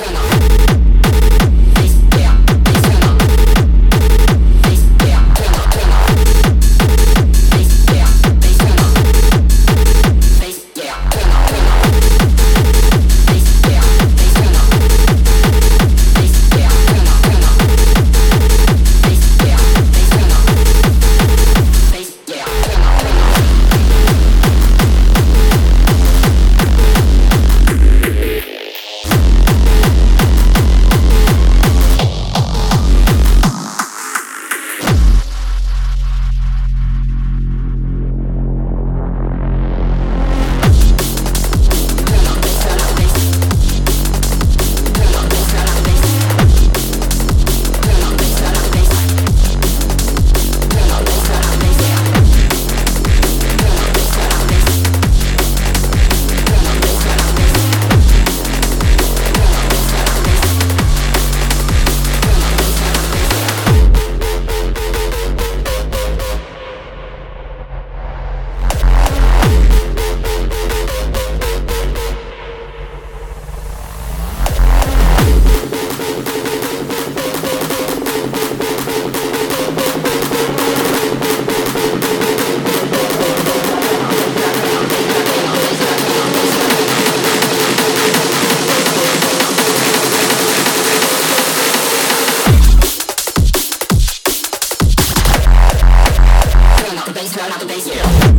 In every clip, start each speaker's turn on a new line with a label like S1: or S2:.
S1: Antenna. bass, turn up the bass, yeah.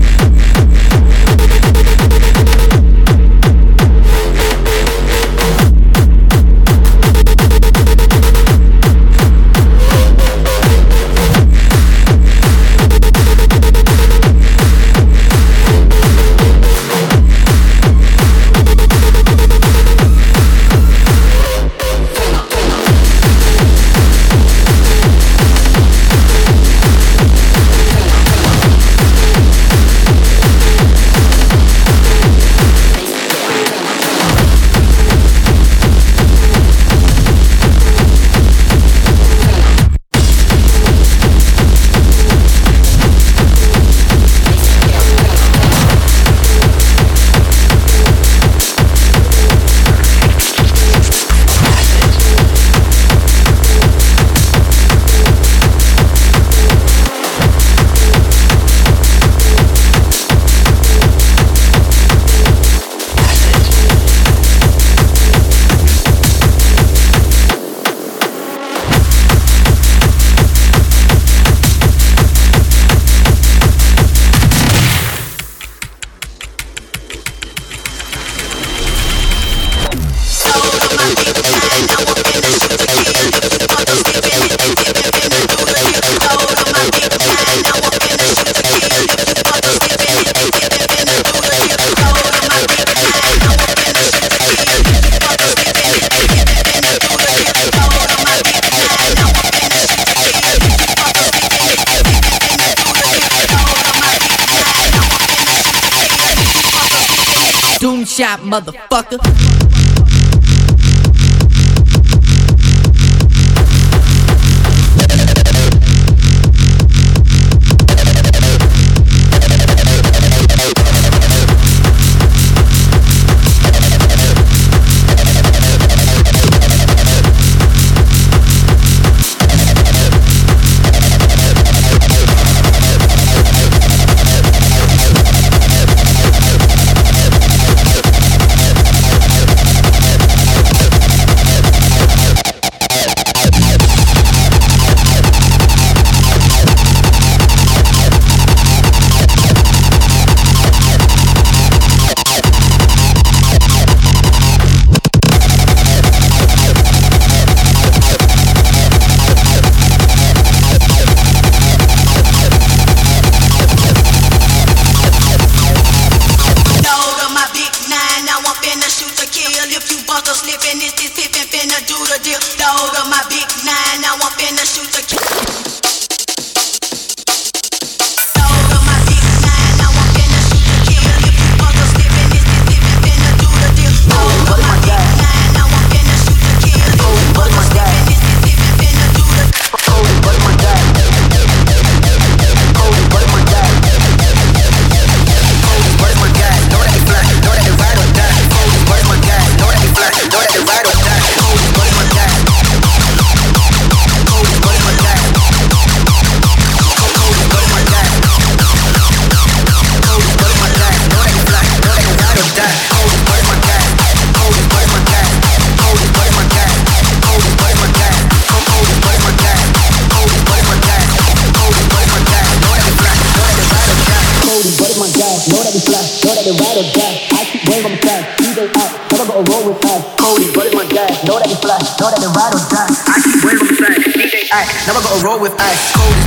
S2: shot, motherfucker.
S3: Now I gotta roll with ice cold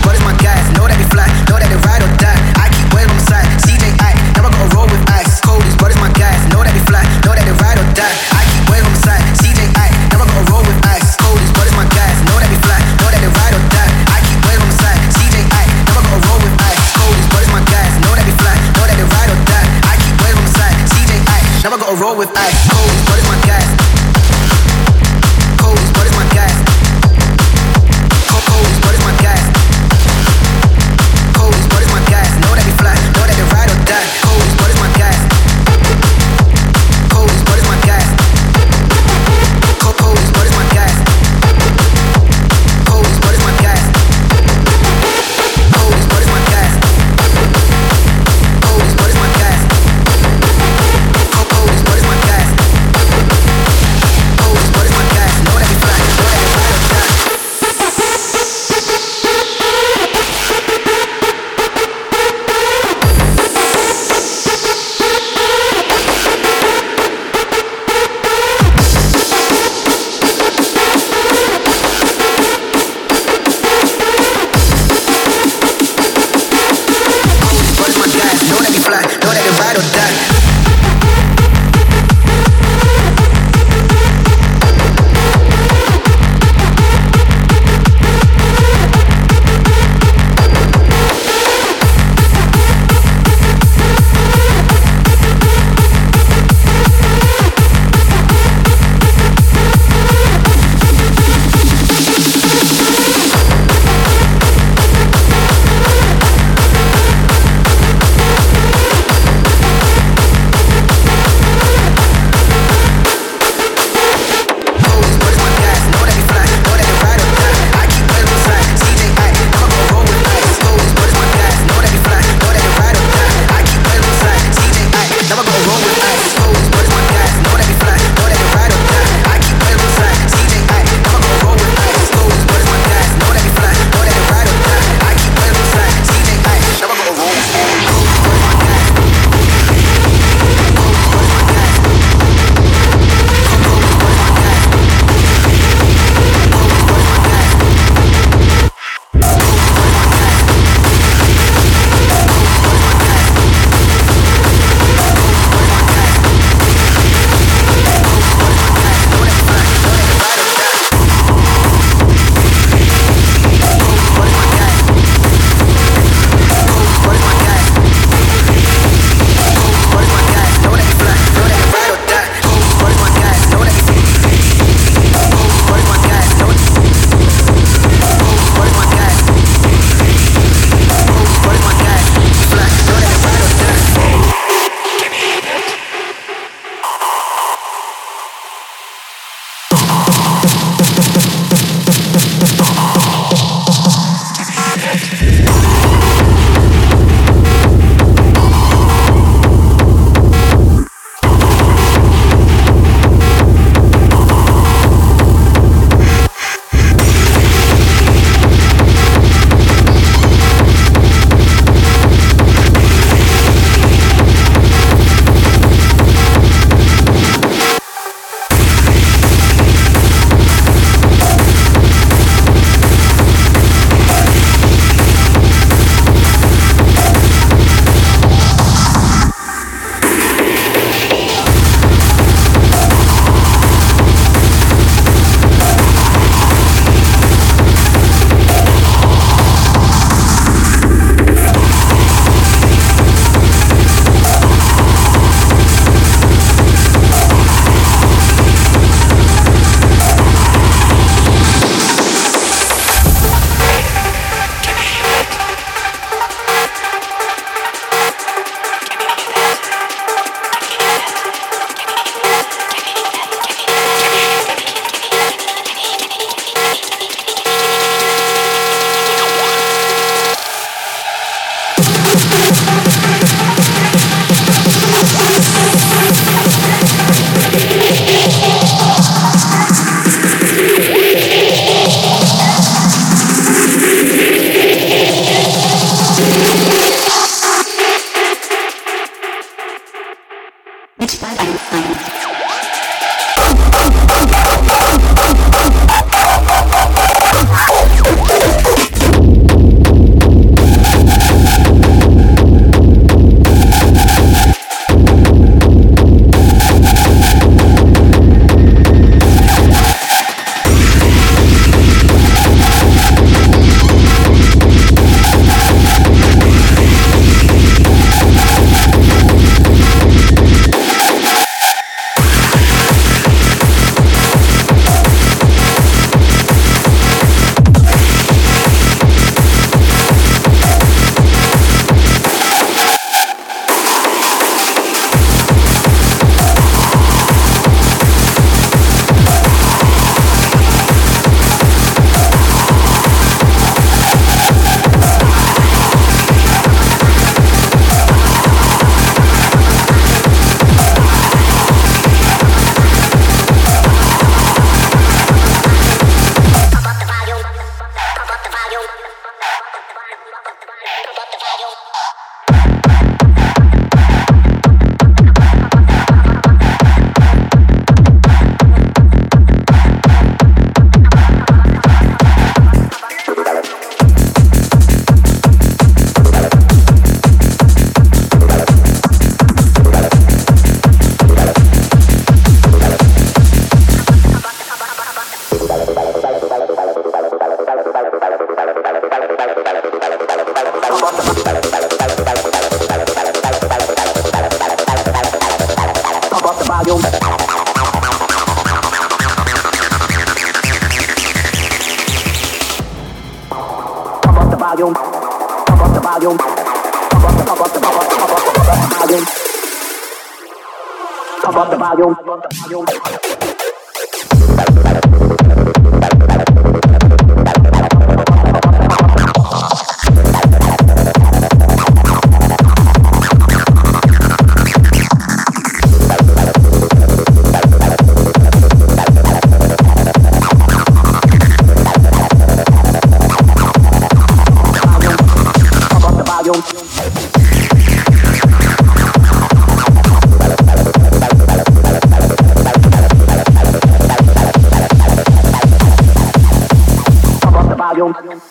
S3: Avión.